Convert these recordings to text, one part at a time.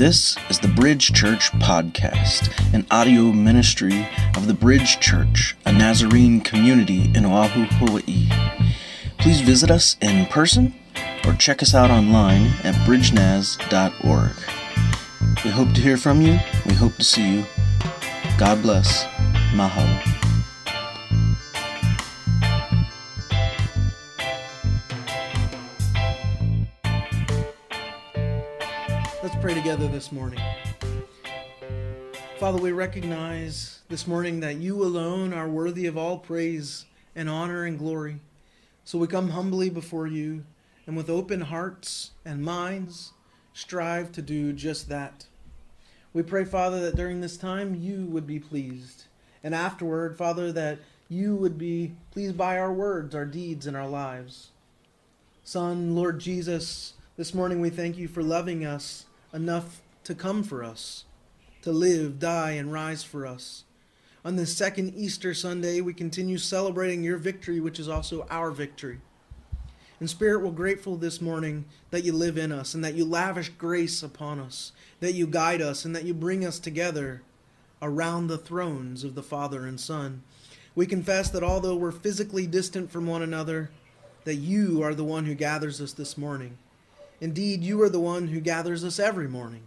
This is the Bridge Church Podcast, an audio ministry of the Bridge Church, a Nazarene community in Oahu, Hawaii. Please visit us in person or check us out online at bridgenaz.org. We hope to hear from you. We hope to see you. God bless. Mahalo. This morning. Father, we recognize this morning that you alone are worthy of all praise and honor and glory. So we come humbly before you and with open hearts and minds strive to do just that. We pray, Father, that during this time you would be pleased. And afterward, Father, that you would be pleased by our words, our deeds, and our lives. Son, Lord Jesus, this morning we thank you for loving us enough to come for us, to live, die, and rise for us. On this second Easter Sunday, we continue celebrating your victory, which is also our victory. In spirit, we're grateful this morning that you live in us and that you lavish grace upon us, that you guide us, and that you bring us together around the thrones of the Father and Son. We confess that although we're physically distant from one another, that you are the one who gathers us this morning. Indeed, you are the one who gathers us every morning.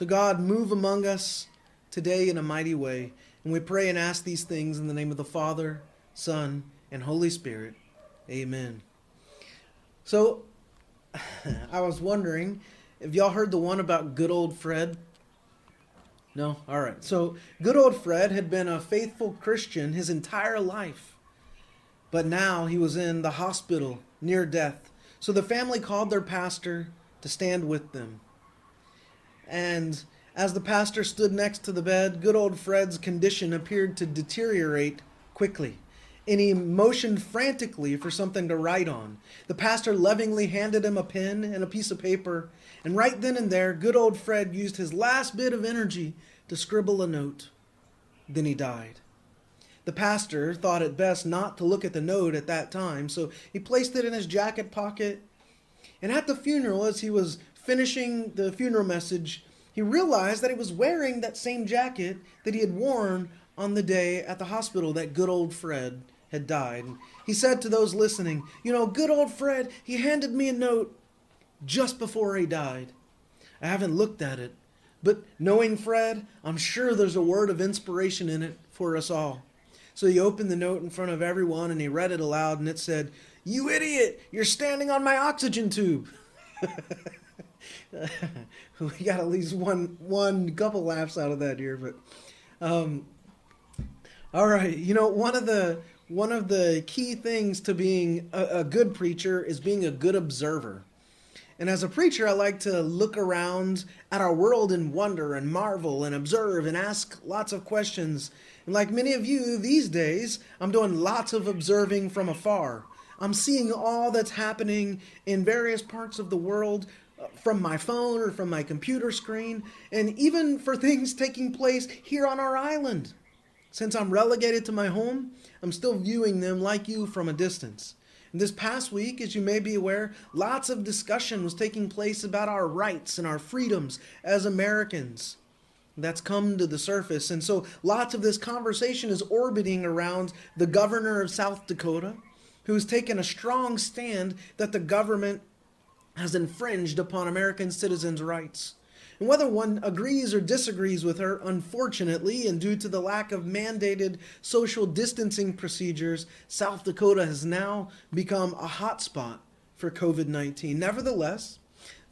So, God, move among us today in a mighty way. And we pray and ask these things in the name of the Father, Son, and Holy Spirit. Amen. So, I was wondering if y'all heard the one about good old Fred? No? All right. So, good old Fred had been a faithful Christian his entire life. But now he was in the hospital near death so the family called their pastor to stand with them. And as the pastor stood next to the bed, good old Fred's condition appeared to deteriorate quickly. And he motioned frantically for something to write on. The pastor lovingly handed him a pen and a piece of paper, and right then and there, good old Fred used his last bit of energy to scribble a note. Then he died. The pastor thought it best not to look at the note at that time, so he placed it in his jacket pocket. And at the funeral, as he was finishing the funeral message, he realized that he was wearing that same jacket that he had worn on the day at the hospital that good old Fred had died. He said to those listening, You know, good old Fred, he handed me a note just before he died. I haven't looked at it, but knowing Fred, I'm sure there's a word of inspiration in it for us all. So he opened the note in front of everyone and he read it aloud, and it said, You idiot! You're standing on my oxygen tube! we got at least one one couple laughs out of that here, but um, all right. You know, one of the one of the key things to being a, a good preacher is being a good observer. And as a preacher, I like to look around at our world and wonder and marvel and observe and ask lots of questions. And like many of you these days, I'm doing lots of observing from afar. I'm seeing all that's happening in various parts of the world from my phone or from my computer screen, and even for things taking place here on our island. Since I'm relegated to my home, I'm still viewing them like you from a distance. This past week, as you may be aware, lots of discussion was taking place about our rights and our freedoms as Americans. That's come to the surface. And so lots of this conversation is orbiting around the governor of South Dakota, who's taken a strong stand that the government has infringed upon American citizens' rights. And whether one agrees or disagrees with her, unfortunately, and due to the lack of mandated social distancing procedures, South Dakota has now become a hotspot for COVID 19. Nevertheless,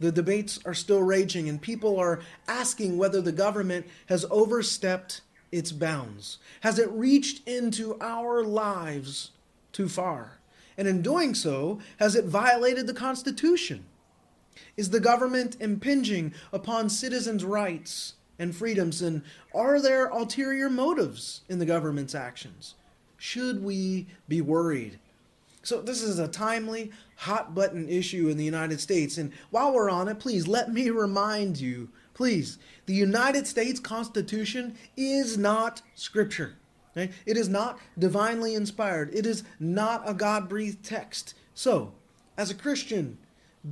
the debates are still raging, and people are asking whether the government has overstepped its bounds. Has it reached into our lives too far? And in doing so, has it violated the Constitution? Is the government impinging upon citizens' rights and freedoms? And are there ulterior motives in the government's actions? Should we be worried? So, this is a timely, hot button issue in the United States. And while we're on it, please let me remind you please, the United States Constitution is not Scripture. Okay? It is not divinely inspired, it is not a God breathed text. So, as a Christian,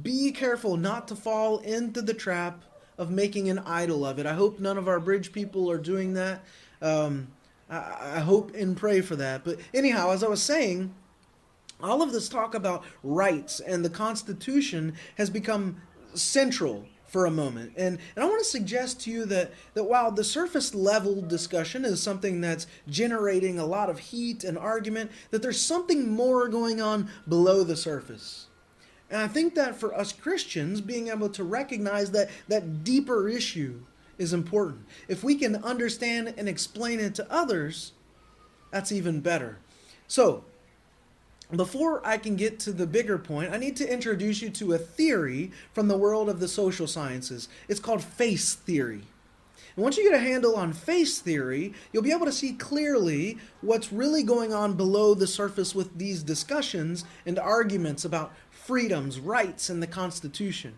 be careful not to fall into the trap of making an idol of it. I hope none of our bridge people are doing that. Um, I, I hope and pray for that. But anyhow, as I was saying, all of this talk about rights and the Constitution has become central for a moment. And, and I want to suggest to you that, that while the surface level discussion is something that's generating a lot of heat and argument, that there's something more going on below the surface. And I think that for us Christians, being able to recognize that that deeper issue is important. If we can understand and explain it to others, that's even better. So, before I can get to the bigger point, I need to introduce you to a theory from the world of the social sciences. It's called face theory. And once you get a handle on face theory, you'll be able to see clearly what's really going on below the surface with these discussions and arguments about freedoms, rights, and the Constitution.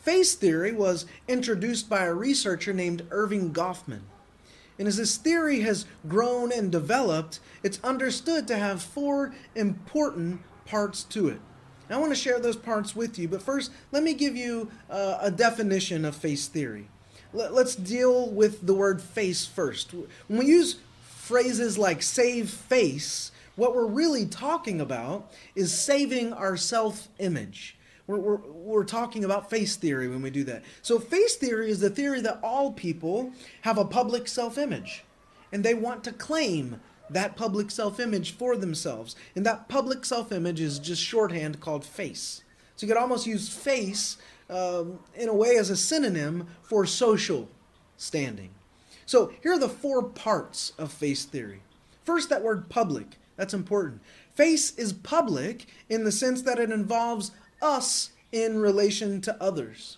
Face theory was introduced by a researcher named Erving Goffman. And as this theory has grown and developed, it's understood to have four important parts to it. I want to share those parts with you, but first, let me give you uh, a definition of face theory. Let, let's deal with the word face first. When we use phrases like save face, what we're really talking about is saving our self image. We're, we're, we're talking about face theory when we do that. So, face theory is the theory that all people have a public self image, and they want to claim that public self image for themselves. And that public self image is just shorthand called face. So, you could almost use face um, in a way as a synonym for social standing. So, here are the four parts of face theory. First, that word public. That's important. Face is public in the sense that it involves us in relation to others.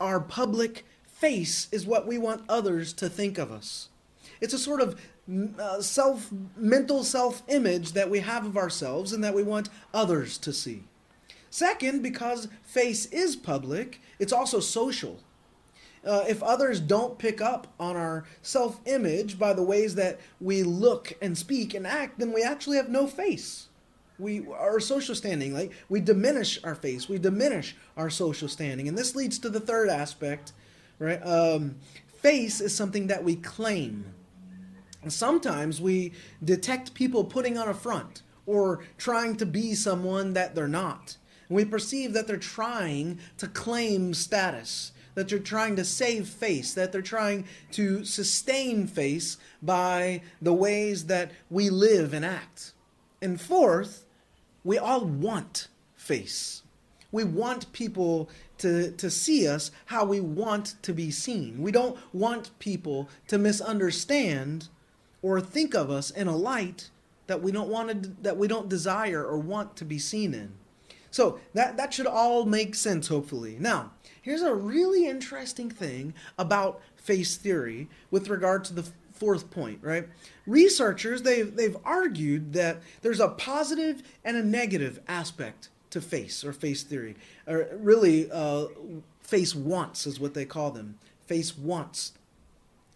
Our public face is what we want others to think of us. It's a sort of uh, self mental self image that we have of ourselves and that we want others to see. Second, because face is public, it's also social. Uh, if others don't pick up on our self image by the ways that we look and speak and act, then we actually have no face. We our social standing like we diminish our face we diminish our social standing. And this leads to the third aspect right? Um, face is something that we claim. Sometimes we detect people putting on a front or trying to be someone that they're not. And we perceive that they're trying to claim status that they're trying to save face, that they're trying to sustain face by the ways that we live and act. And fourth, we all want face. We want people to, to see us how we want to be seen. We don't want people to misunderstand or think of us in a light that we don't want to, that we don't desire or want to be seen in. So that, that should all make sense, hopefully. Now, here's a really interesting thing about face theory with regard to the fourth point, right? Researchers they've they've argued that there's a positive and a negative aspect to face or face theory, or really uh, face wants is what they call them. Face wants.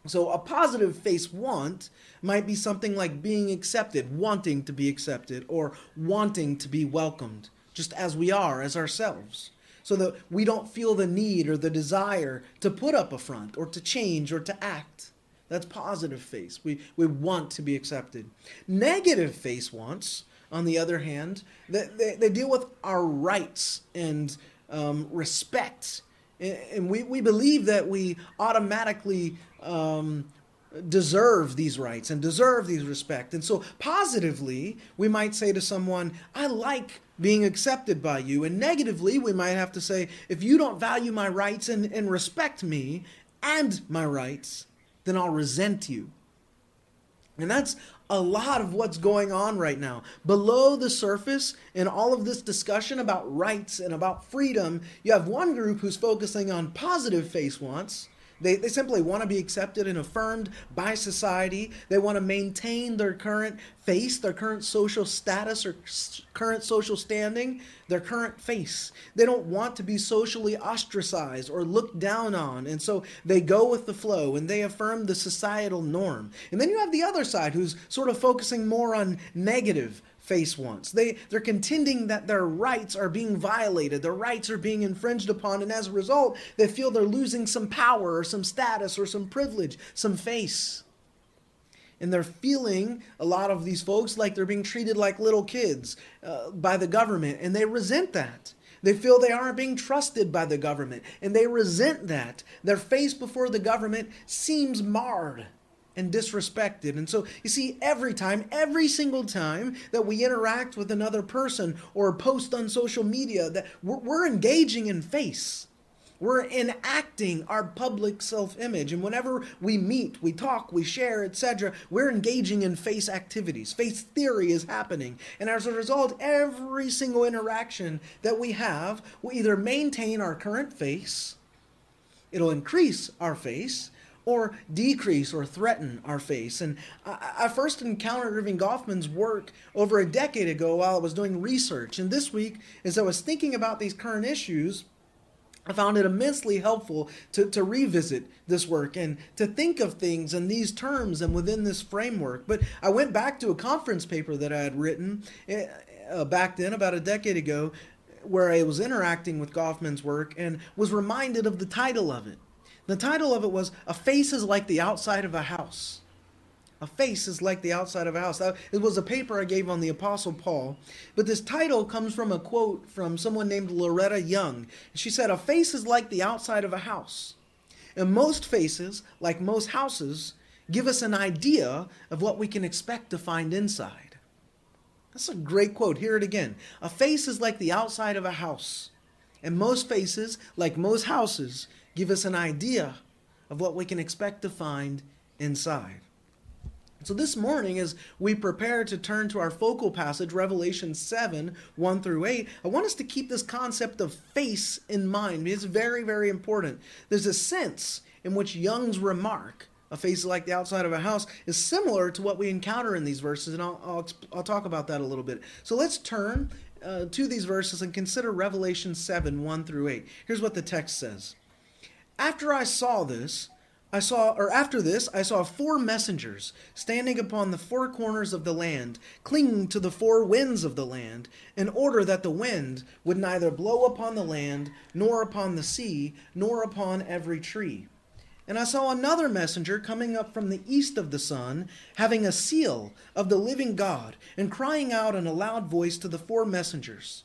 So a positive face want might be something like being accepted, wanting to be accepted, or wanting to be welcomed, just as we are as ourselves so that we don't feel the need or the desire to put up a front or to change or to act. That's positive face. We, we want to be accepted. Negative face wants, on the other hand, they, they, they deal with our rights and um, respect. And we, we believe that we automatically um, deserve these rights and deserve these respect. And so, positively, we might say to someone, I like being accepted by you. And negatively, we might have to say, if you don't value my rights and, and respect me and my rights, then I'll resent you. And that's a lot of what's going on right now. Below the surface, in all of this discussion about rights and about freedom, you have one group who's focusing on positive face wants, they, they simply want to be accepted and affirmed by society. They want to maintain their current face, their current social status or current social standing, their current face. They don't want to be socially ostracized or looked down on. And so they go with the flow and they affirm the societal norm. And then you have the other side who's sort of focusing more on negative face wants. They, they're contending that their rights are being violated, their rights are being infringed upon, and as a result, they feel they're losing some power or some status or some privilege, some face. And they're feeling, a lot of these folks, like they're being treated like little kids uh, by the government, and they resent that. They feel they aren't being trusted by the government, and they resent that. Their face before the government seems marred and disrespected. And so, you see, every time, every single time that we interact with another person or post on social media, that we're, we're engaging in face. We're enacting our public self image. And whenever we meet, we talk, we share, etc., we're engaging in face activities. Face theory is happening. And as a result, every single interaction that we have will either maintain our current face, it'll increase our face, or decrease or threaten our face. And I, I, first encountered Erving Goffman's work over a decade ago while I was doing research. And this week, as I was thinking about these current issues, I found it immensely helpful to, to revisit this work and to think of things in these terms and within this framework. But I went back to a conference paper that I had written uh, back then, about a decade ago, where I was interacting with Goffman's work and was reminded of the title of it. The title of it was A Face is Like the Outside of a House. A face is like the outside of a house. It was a paper I gave on the Apostle Paul. But this title comes from a quote from someone named Loretta Young. She said, A face is like the outside of a house. And most faces, like most houses, give us an idea of what we can expect to find inside. That's a great quote. Hear it again. A face is like the outside of a house. And most faces, like most houses, give us an idea of what we can expect to find inside. So, this morning, as we prepare to turn to our focal passage, Revelation 7 1 through 8, I want us to keep this concept of face in mind. It's very, very important. There's a sense in which Young's remark, a face like the outside of a house, is similar to what we encounter in these verses, and I'll, I'll, I'll talk about that a little bit. So, let's turn uh, to these verses and consider Revelation 7 1 through 8. Here's what the text says After I saw this, I saw, or after this, I saw four messengers standing upon the four corners of the land, clinging to the four winds of the land, in order that the wind would neither blow upon the land, nor upon the sea, nor upon every tree. And I saw another messenger coming up from the east of the sun, having a seal of the living God, and crying out in a loud voice to the four messengers,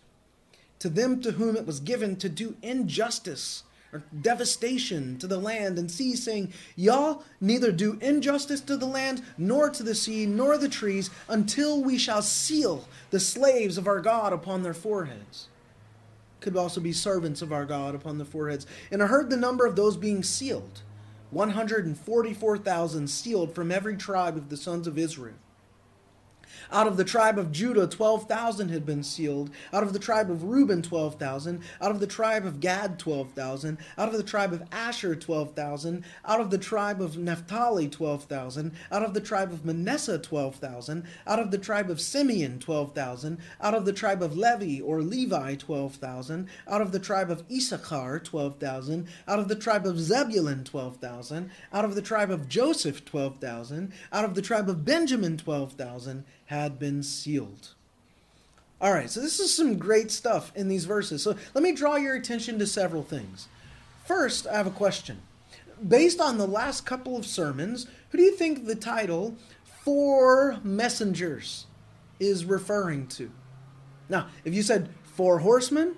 to them to whom it was given to do injustice or devastation to the land and sea, saying, Y'all neither do injustice to the land, nor to the sea, nor the trees, until we shall seal the slaves of our God upon their foreheads. Could also be servants of our God upon their foreheads. And I heard the number of those being sealed 144,000 sealed from every tribe of the sons of Israel. Out of the tribe of Judah, 12,000 had been sealed. Out of the tribe of Reuben, 12,000. Out of the tribe of Gad, 12,000. Out of the tribe of Asher, 12,000. Out of the tribe of Naphtali, 12,000. Out of the tribe of Manasseh, 12,000. Out of the tribe of Simeon, 12,000. Out of the tribe of Levi or Levi, 12,000. Out of the tribe of Issachar, 12,000. Out of the tribe of Zebulun, 12,000. Out of the tribe of Joseph, 12,000. Out of the tribe of Benjamin, 12,000 had been sealed. All right, so this is some great stuff in these verses. So let me draw your attention to several things. First, I have a question. Based on the last couple of sermons, who do you think the title, Four Messengers, is referring to? Now, if you said Four Horsemen,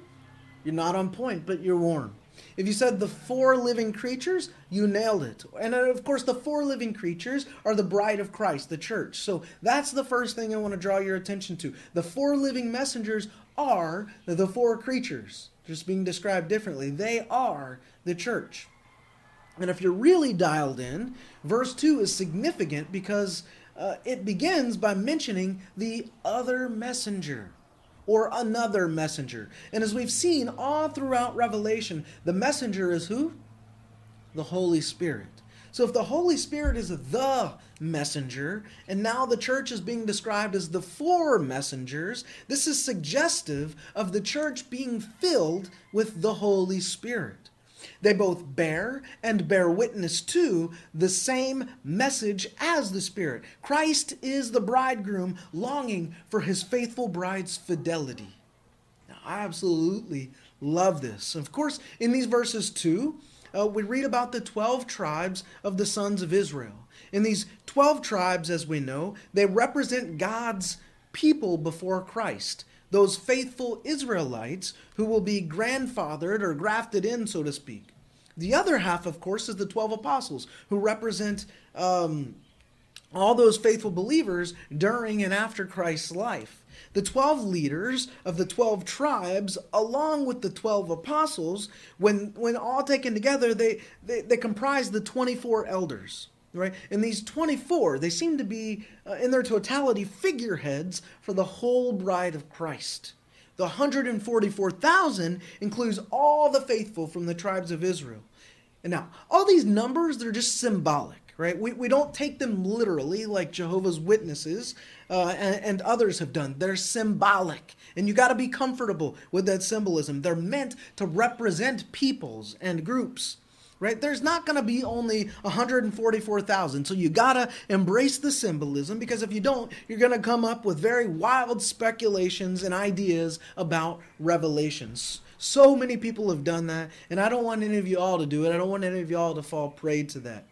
you're not on point, but you're warm. If you said the four living creatures, you nailed it. And uh, of course, the four living creatures are the bride of Christ, the church. So that's the first thing I want to draw your attention to. The four living messengers are the four creatures, just being described differently. They are the church. And if you're really dialed in, verse 2 is significant because uh, it begins by mentioning the other messenger or another messenger. And as we've seen all throughout Revelation, the messenger is who? The Holy Spirit. So if the Holy Spirit is the messenger, and now the church is being described as the four messengers, this is suggestive of the church being filled with the Holy Spirit. They both bear and bear witness to the same message as the Spirit. Christ is the bridegroom longing for his faithful bride's fidelity. Now, I absolutely love this. Of course, in these verses too, uh, we read about the 12 tribes of the sons of Israel. In these 12 tribes, as we know, they represent God's people before Christ those faithful Israelites who will be grandfathered or grafted in, so to speak. The other half, of course, is the 12 apostles who represent um, all those faithful believers during and after Christ's life. The 12 leaders of the 12 tribes, along with the 12 apostles, when, when all taken together, they, they, they comprise the 24 elders right? And these 24, they seem to be, uh, in their totality, figureheads for the whole bride of Christ. The 144,000 includes all the faithful from the tribes of Israel. And now, all these numbers, they're just symbolic, right? We, we don't take them literally like Jehovah's Witnesses uh, and, and others have done. They're symbolic. And you got to be comfortable with that symbolism. They're meant to represent peoples and groups right? There's not going to be only 144,000. So you got to embrace the symbolism because if you don't, you're going to come up with very wild speculations and ideas about revelations. So many people have done that, and I don't want any of you all to do it. I don't want any of you all to fall prey to that.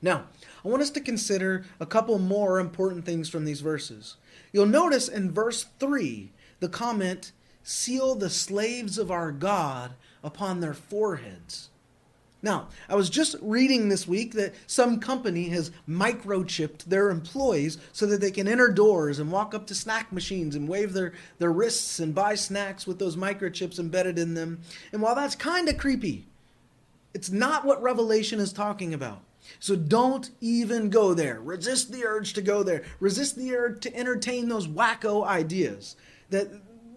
Now, I want us to consider a couple more important things from these verses. You'll notice in verse 3 the comment, Seal the slaves of our God upon their foreheads. Now, I was just reading this week that some company has microchipped their employees so that they can enter doors and walk up to snack machines and wave their, their wrists and buy snacks with those microchips embedded in them. And while that's kind of creepy, it's not what Revelation is talking about. So don't even go there. Resist the urge to go there. Resist the urge to entertain those wacko ideas. That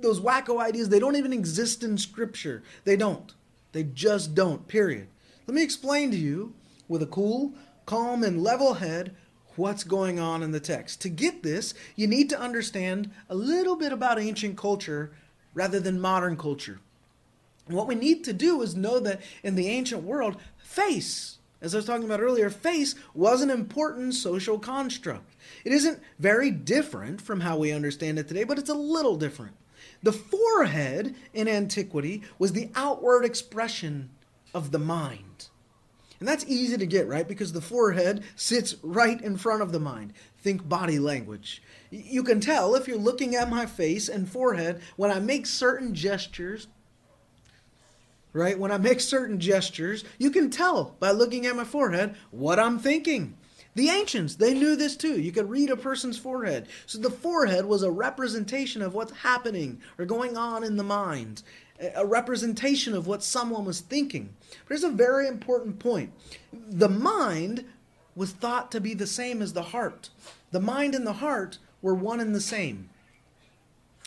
those wacko ideas, they don't even exist in scripture. They don't. They just don't. Period. Let me explain to you with a cool, calm, and level head what's going on in the text. To get this, you need to understand a little bit about ancient culture rather than modern culture. What we need to do is know that in the ancient world, face, as I was talking about earlier, face was an important social construct. It isn't very different from how we understand it today, but it's a little different. The forehead in antiquity was the outward expression of the mind. And that's easy to get, right? Because the forehead sits right in front of the mind. Think body language. You can tell if you're looking at my face and forehead when I make certain gestures, right? When I make certain gestures, you can tell by looking at my forehead what I'm thinking. The ancients, they knew this too. You could read a person's forehead. So the forehead was a representation of what's happening or going on in the mind a representation of what someone was thinking. But here's a very important point the mind was thought to be the same as the heart. The mind and the heart were one and the same.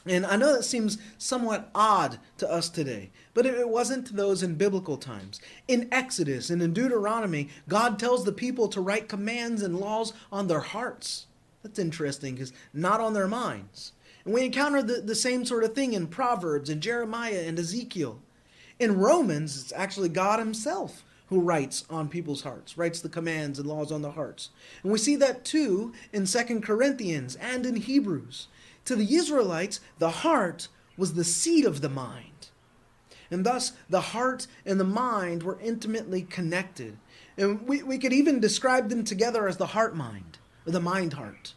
And I know that seems somewhat odd to us today, but it wasn't to those in biblical times. In Exodus and in Deuteronomy, God tells the people to write commands and laws on their hearts. That's interesting because not on their minds. And we encounter the, the same sort of thing in Proverbs and Jeremiah and Ezekiel. In Romans, it's actually God Himself who writes on people's hearts, writes the commands and laws on the hearts. And we see that too in Second Corinthians and in Hebrews. To the Israelites, the heart was the seat of the mind. And thus, the heart and the mind were intimately connected. And we, we could even describe them together as the heart mind, or the mind heart.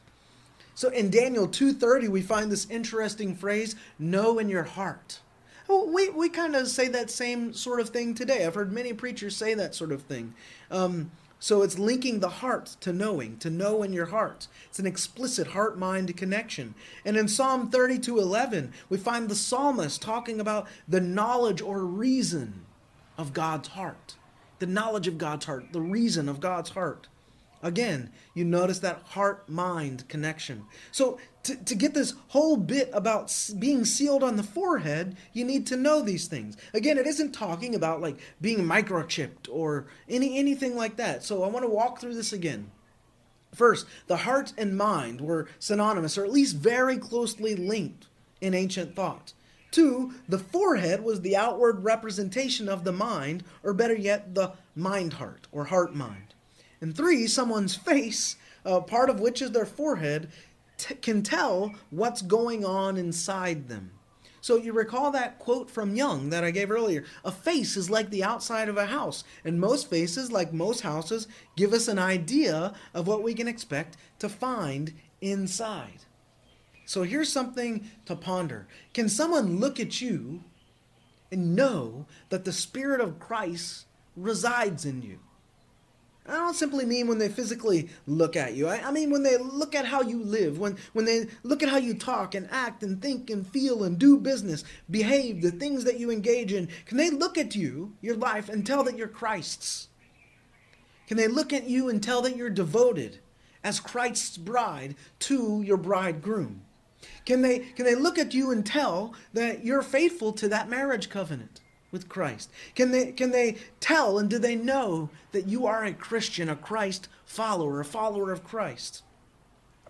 So in Daniel 2:30 we find this interesting phrase, know in your heart. We, we kind of say that same sort of thing today. I've heard many preachers say that sort of thing. Um, so it's linking the heart to knowing, to know in your heart. It's an explicit heart mind connection. And in Psalm 32:11, we find the psalmist talking about the knowledge or reason of God's heart. The knowledge of God's heart, the reason of God's heart. Again, you notice that heart mind connection. So, to, to get this whole bit about being sealed on the forehead, you need to know these things. Again, it isn't talking about like being microchipped or any anything like that. So, I want to walk through this again. First, the heart and mind were synonymous, or at least very closely linked in ancient thought. Two, the forehead was the outward representation of the mind, or better yet, the mind heart or heart mind. And three, someone's face, uh, part of which is their forehead, t- can tell what's going on inside them. So you recall that quote from Young that I gave earlier. A face is like the outside of a house, and most faces, like most houses, give us an idea of what we can expect to find inside. So here's something to ponder. Can someone look at you and know that the Spirit of Christ resides in you? I don't simply mean when they physically look at you. I, I, mean when they look at how you live, when, when they look at how you talk and act and think and feel and do business, behave, the things that you engage in. Can they look at you, your life, and tell that you're Christ's? Can they look at you and tell that you're devoted as Christ's bride to your bridegroom? Can they, can they look at you and tell that you're faithful to that marriage covenant with Christ? Can they, can they tell and do they know that you are a Christian, a Christ follower, a follower of Christ?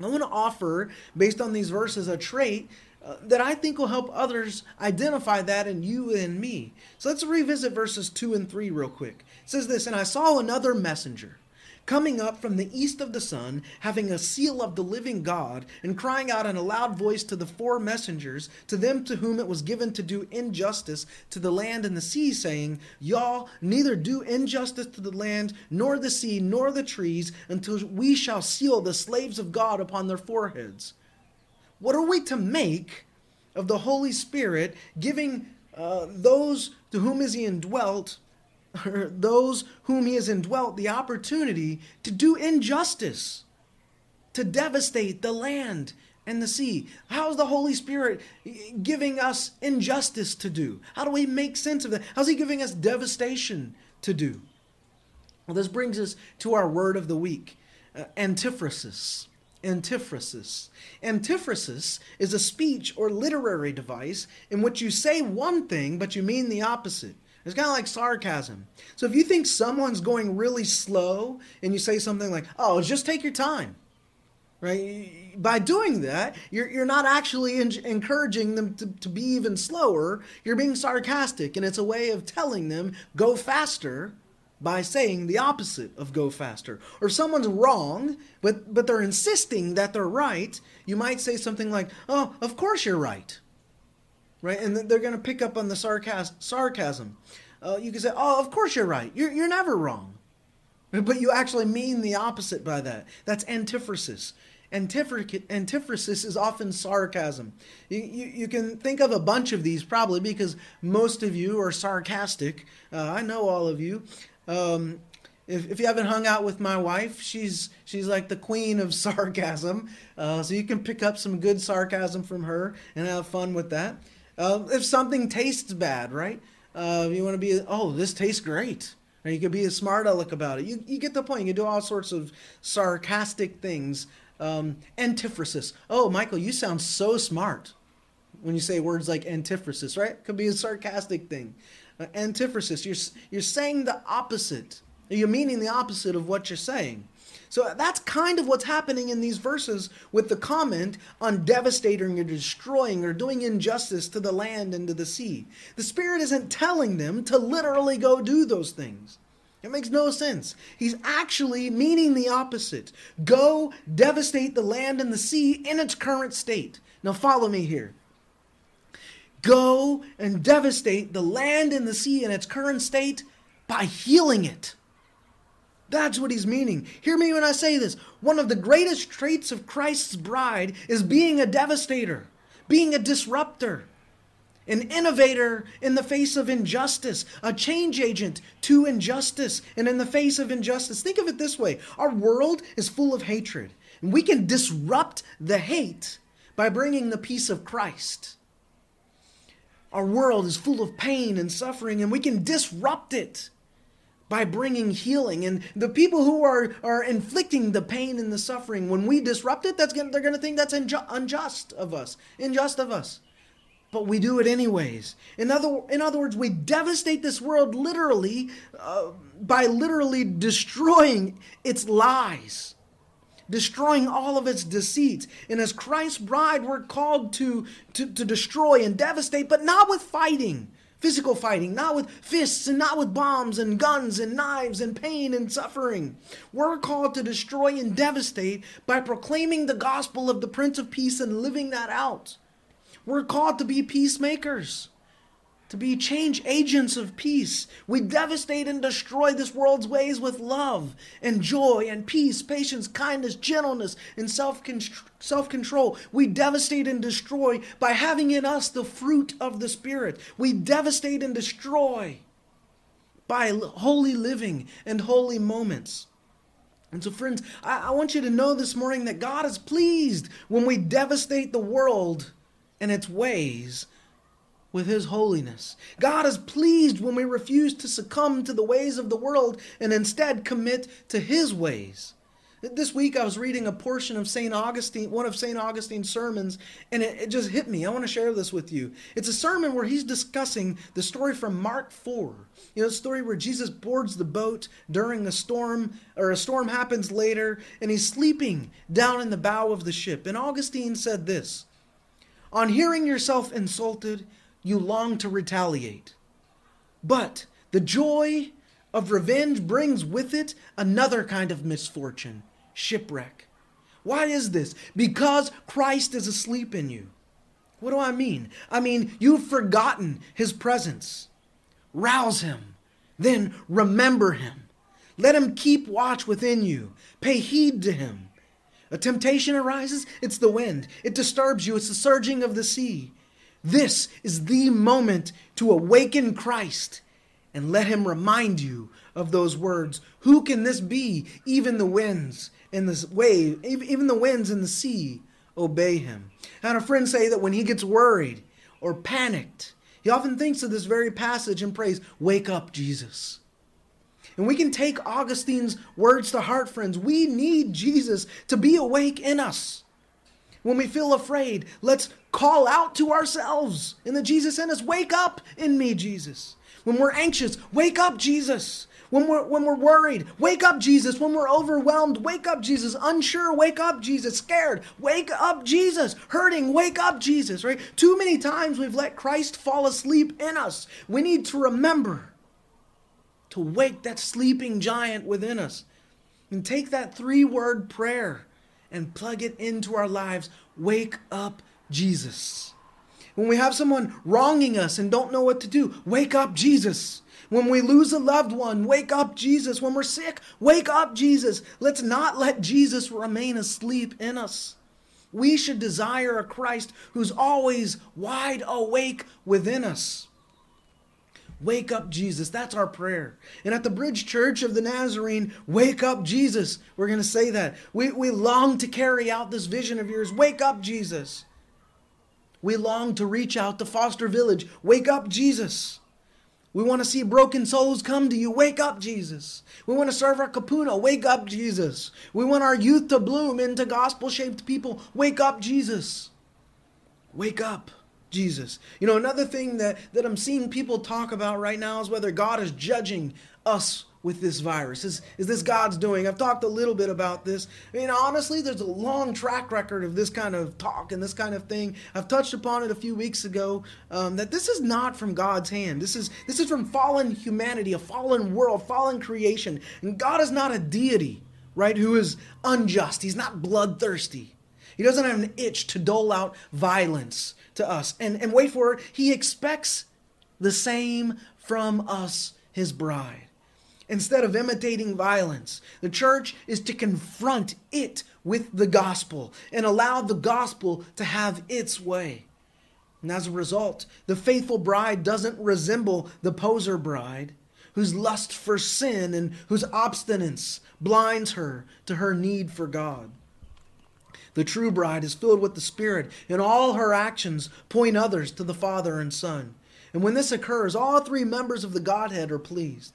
I want to offer, based on these verses, a trait uh, that I think will help others identify that in you and me. So let's revisit verses 2 and 3 real quick. It says this And I saw another messenger coming up from the east of the sun, having a seal of the living God, and crying out in a loud voice to the four messengers, to them to whom it was given to do injustice to the land and the sea, saying, Y'all neither do injustice to the land, nor the sea, nor the trees, until we shall seal the slaves of God upon their foreheads. What are we to make of the Holy Spirit giving uh, those to whom is he indwelt those whom he has indwelt the opportunity to do injustice, to devastate the land and the sea. How is the Holy Spirit giving us injustice to do? How do we make sense of that? How's he giving us devastation to do? Well, this brings us to our word of the week uh, antiphrasis. Antiphrasis. Antiphrasis is a speech or literary device in which you say one thing but you mean the opposite. It's kind of like sarcasm. So if you think someone's going really slow and you say something like, oh, just take your time, right? By doing that, you're, you're not actually in- encouraging them to, to be even slower. You're being sarcastic, and it's a way of telling them, go faster by saying the opposite of go faster. Or if someone's wrong, but, but they're insisting that they're right, you might say something like, oh, of course you're right right? And they're going to pick up on the sarcas- sarcasm. Uh, you can say, "Oh, of course you're right. You're you're never wrong," but you actually mean the opposite by that. That's antiphrasis. Antiphrasis is often sarcasm. You, you, you, can think of a bunch of these probably because most of you are sarcastic. Uh, I know all of you. Um, if, if you haven't hung out with my wife, she's she's like the queen of sarcasm. Uh, so you can pick up some good sarcasm from her and have fun with that. Uh, if something tastes bad, right? Uh, you want to be, oh, this tastes great. Or you could be a smart aleck about it. You, you get the point. You can do all sorts of sarcastic things. Um, antiphrasis. Oh, Michael, you sound so smart when you say words like antiphrasis, right? Could be a sarcastic thing. Uh, antiphrasis. You're you're saying the opposite. You're meaning the opposite of what you're saying. So that's kind of what's happening in these verses with the comment on devastating or destroying or doing injustice to the land and to the sea. The Spirit isn't telling them to literally go do those things. It makes no sense. He's actually meaning the opposite. Go devastate the land and the sea in its current state. Now, follow me here. Go and devastate the land and the sea in its current state by healing it. That's what he's meaning. Hear me when I say this. One of the greatest traits of Christ's bride is being a devastator, being a disruptor, an innovator in the face of injustice, a change agent to injustice and in the face of injustice. Think of it this way our world is full of hatred, and we can disrupt the hate by bringing the peace of Christ. Our world is full of pain and suffering, and we can disrupt it by bringing healing. And the people who are, are inflicting the pain and the suffering, when we disrupt it, that's gonna, they're going to think that's inju- unjust of us, unjust of us. But we do it anyways. In other, in other words, we devastate this world literally uh, by literally destroying its lies. destroying all of its deceits. And as Christ's bride, we're called to, to, to destroy and devastate, but not with fighting, physical fighting, not with fists and not with bombs and guns and knives and pain and suffering. We're called to destroy and devastate by proclaiming the gospel of the Prince of Peace and living that out. We're called to be peacemakers to be change agents of peace. We devastate and destroy this world's ways with love and joy and peace, patience, kindness, gentleness, and self control. We devastate and destroy by having in us the fruit of the Spirit. We devastate and destroy by holy living and holy moments. And so, friends, I, I want you to know this morning that God is pleased when we devastate the world and its ways with His holiness. God is pleased when we refuse to succumb to the ways of the world and instead commit to His ways. This week I was reading a portion of St. Augustine, one of St. Augustine's sermons, and it, it, just hit me. I want to share this with you. It's a sermon where he's discussing the story from Mark 4. You know, the story where Jesus boards the boat during a storm, or a storm happens later, and he's sleeping down in the bow of the ship. And Augustine said this On hearing yourself insulted, you long to retaliate. But the joy of revenge brings with it another kind of misfortune shipwreck. Why is this? Because Christ is asleep in you. What do I mean? I mean, you've forgotten his presence. Rouse him, then remember him. Let him keep watch within you. Pay heed to him. A temptation arises, it's the wind. It disturbs you, it's the surging of the sea. This is the moment to awaken Christ and let him remind you of those words. Who can this be? Even the winds and the wave, even the winds and the sea obey him. Had a friend say that when he gets worried or panicked, he often thinks of this very passage and prays, Wake up, Jesus. And we can take Augustine's words to heart, friends. We need Jesus to be awake in us. When we feel afraid, let's call out to ourselves in the Jesus in us. Wake up in me, Jesus. When we're anxious, wake up, Jesus. When we're, when we're worried, wake up, Jesus. When we're overwhelmed, wake up, Jesus. Unsure, wake up, Jesus. Scared, wake up, Jesus. Hurting, wake up, Jesus, right? Too many times we've let Christ fall asleep in us. We need to remember to wake that sleeping giant within us and take that three word prayer and plug it into our lives. Wake up, Jesus. When we have someone wronging us and don't know what to do, wake up, Jesus. When we lose a loved one, wake up, Jesus. When we're sick, wake up, Jesus. Let's not let Jesus remain asleep in us. We should desire a Christ who's always wide awake within us. Wake up, Jesus. That's our prayer. And at the Bridge Church of the Nazarene, wake up, Jesus. We're going to say that. We, we long to carry out this vision of yours. Wake up, Jesus. We long to reach out to Foster Village. Wake up, Jesus. We want to see broken souls come to you. Wake up, Jesus. We want to serve our kupuna. Wake up, Jesus. We want our youth to bloom into gospel shaped people. Wake up, Jesus. Wake up. Jesus. You know, another thing that, that I'm seeing people talk about right now is whether God is judging us with this virus. Is, is this God's doing? I've talked a little bit about this. I mean, honestly, there's a long track record of this kind of talk and this kind of thing. I've touched upon it a few weeks ago um, that this is not from God's hand. This is this is from fallen humanity, a fallen world, fallen creation. And God is not a deity, right, who is unjust. He's not bloodthirsty. He doesn't have an itch to dole out violence to us. And, and wait for it, he expects the same from us, his bride. Instead of imitating violence, the church is to confront it with the gospel and allow the gospel to have its way. And as a result, the faithful bride doesn't resemble the poser bride, whose lust for sin and whose obstinance blinds her to her need for God. The true bride is filled with the Spirit, and all her actions point others to the Father and Son. And when this occurs, all three members of the Godhead are pleased.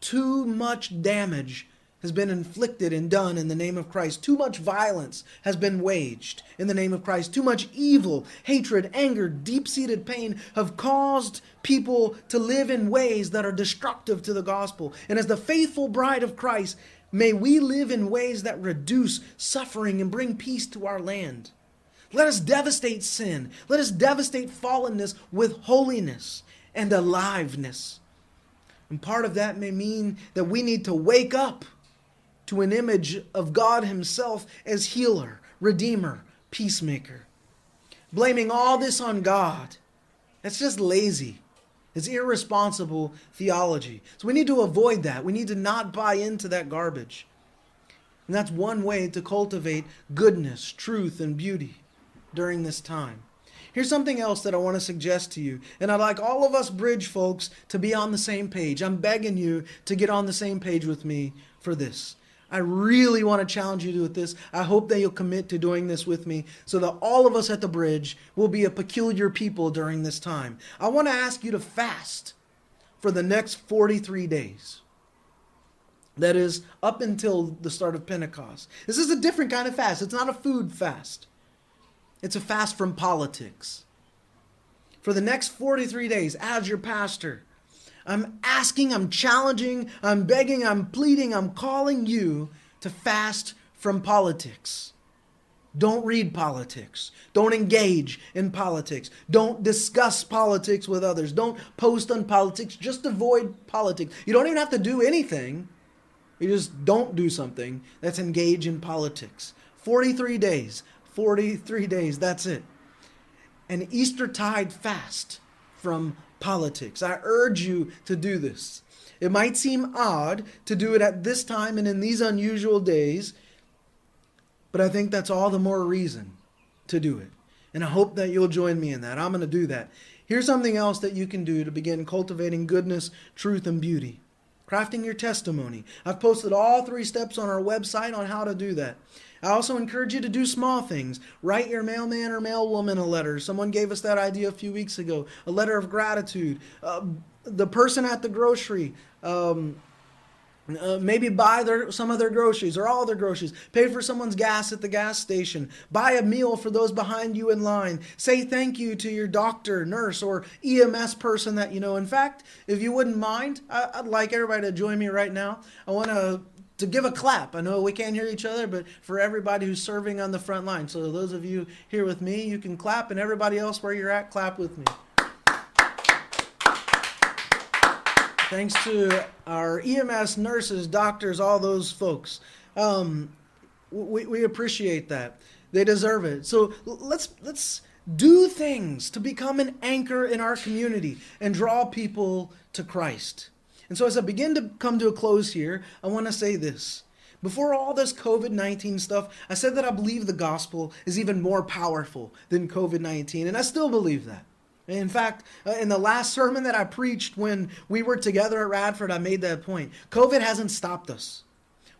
Too much damage has been inflicted and done in the name of Christ. Too much violence has been waged in the name of Christ. Too much evil, hatred, anger, deep seated pain have caused people to live in ways that are destructive to the gospel. And as the faithful bride of Christ, May we live in ways that reduce suffering and bring peace to our land. Let us devastate sin. Let us devastate fallenness with holiness and aliveness. And part of that may mean that we need to wake up to an image of God Himself as healer, redeemer, peacemaker. Blaming all this on God, that's just lazy. It's irresponsible theology. So we need to avoid that. We need to not buy into that garbage. And that's one way to cultivate goodness, truth, and beauty during this time. Here's something else that I want to suggest to you. And I'd like all of us bridge folks to be on the same page. I'm begging you to get on the same page with me for this. I really want to challenge you with this. I hope that you'll commit to doing this with me so that all of us at the bridge will be a peculiar people during this time. I want to ask you to fast for the next 43 days. That is up until the start of Pentecost. This is a different kind of fast. It's not a food fast. It's a fast from politics. For the next 43 days, as your pastor, I'm asking, I'm challenging, I'm begging, I'm pleading, I'm calling you to fast from politics. Don't read politics. Don't engage in politics. Don't discuss politics with others. Don't post on politics. Just avoid politics. You don't even have to do anything. You just don't do something that's engage in politics. 43 days 43 days. That's it. An Easter tide fast from politics. I urge you to do this. It might seem odd to do it at this time and in these unusual days, but I think that's all the more reason to do it. And I hope that you'll join me in that. I'm going to do that. Here's something else that you can do to begin cultivating goodness, truth, and beauty. Crafting your testimony. I've posted all three steps on our website on how to do that. I also encourage you to do small things. Write your mailman or mailwoman a letter. Someone gave us that idea a few weeks ago. A letter of gratitude. Uh, the person at the grocery. Um, uh, maybe buy their, some of their groceries or all their groceries. Pay for someone's gas at the gas station. Buy a meal for those behind you in line. Say thank you to your doctor, nurse, or EMS person that you know. In fact, if you wouldn't mind, I, I'd like everybody to join me right now. I want to to give a clap. I know we can't hear each other, but for everybody who's serving on the front line. So those of you here with me, you can clap, and everybody else where you're at, clap with me. Thanks to our EMS nurses, doctors, all those folks. Um, we, we appreciate that. They deserve it. So let's let's do things to become an anchor in our community and draw people to Christ. And so, as I begin to come to a close here, I want to say this. Before all this COVID 19 stuff, I said that I believe the gospel is even more powerful than COVID 19, and I still believe that. In fact, uh, in the last sermon that I preached when we were together at Radford, I made that point. COVID hasn't stopped us.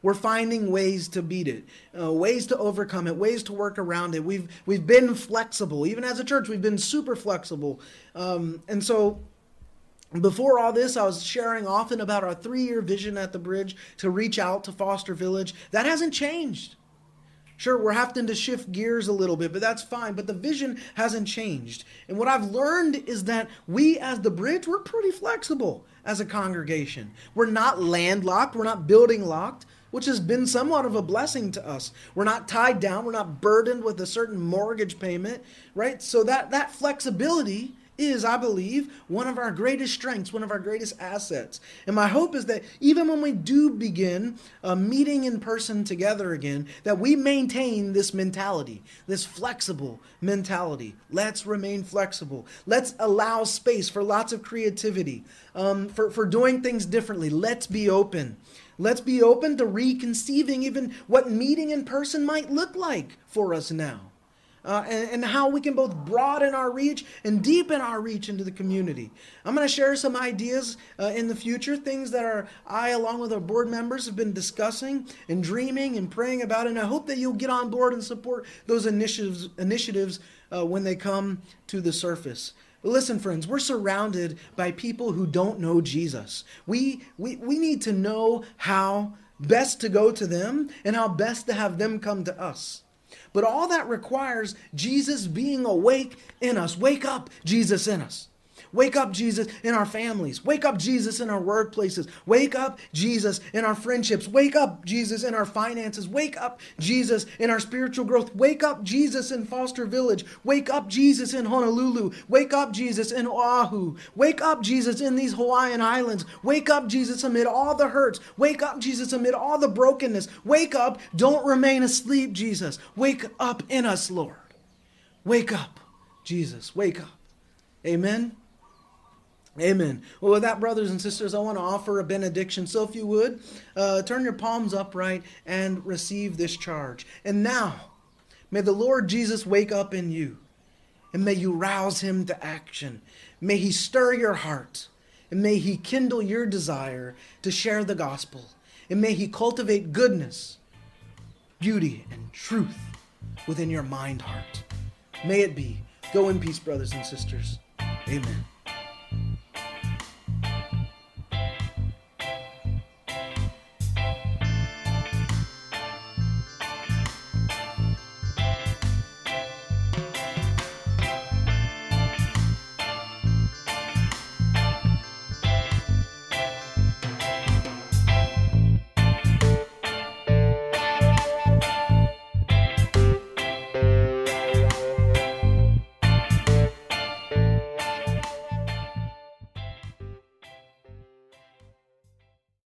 We're finding ways to beat it, uh, ways to overcome it, ways to work around it. We've we've been flexible, even as a church. We've been super flexible, um, and so before all this, I was sharing often about our three year vision at the bridge to reach out to Foster Village. That hasn't changed. Sure, we're having to shift gears a little bit, but that's fine. But the vision hasn't changed. And what I've learned is that we, as the bridge, we're pretty flexible as a congregation. We're not landlocked, we're not building locked, which has been somewhat of a blessing to us. We're not tied down, we're not burdened with a certain mortgage payment, right? So that, that flexibility is, I believe, one of our greatest strengths, one of our greatest assets. And my hope is that even when we do begin uh, meeting in person together again, that we maintain this mentality, this flexible mentality. Let's remain flexible. Let's allow space for lots of creativity, um, for, for doing things differently. Let's be open. Let's be open to reconceiving even what meeting in person might look like for us now uh, and, and, how we can both broaden our reach and deepen our reach into the community. I'm going to share some ideas uh, in the future, things that are I, along with our board members, have been discussing and dreaming and praying about. And I hope that you'll get on board and support those initiatives initiatives uh, when they come to the surface. Listen, friends, we're surrounded by people who don't know Jesus. We, we, we need to know how best to go to them and how best to have them come to us. But all that requires Jesus being awake in us. Wake up, Jesus in us. Wake up, Jesus, in our families. Wake up, Jesus, in our workplaces. Wake up, Jesus, in our friendships. Wake up, Jesus, in our finances. Wake up, Jesus, in our spiritual growth. Wake up, Jesus, in Foster Village. Wake up, Jesus, in Honolulu. Wake up, Jesus, in Oahu. Wake up, Jesus, in these Hawaiian Islands. Wake up, Jesus, amid all the hurts. Wake up, Jesus, amid all the brokenness. Wake up. Don't remain asleep, Jesus. Wake up in us, Lord. Wake up, Jesus. Wake up. Amen. Amen. Well, with that, brothers and sisters, I want to offer a benediction. So, if you would, uh, turn your palms upright and receive this charge. And now, may the Lord Jesus wake up in you, and may you rouse him to action. May he stir your heart, and may he kindle your desire to share the gospel. And may he cultivate goodness, beauty, and truth within your mind heart. May it be. Go in peace, brothers and sisters. Amen.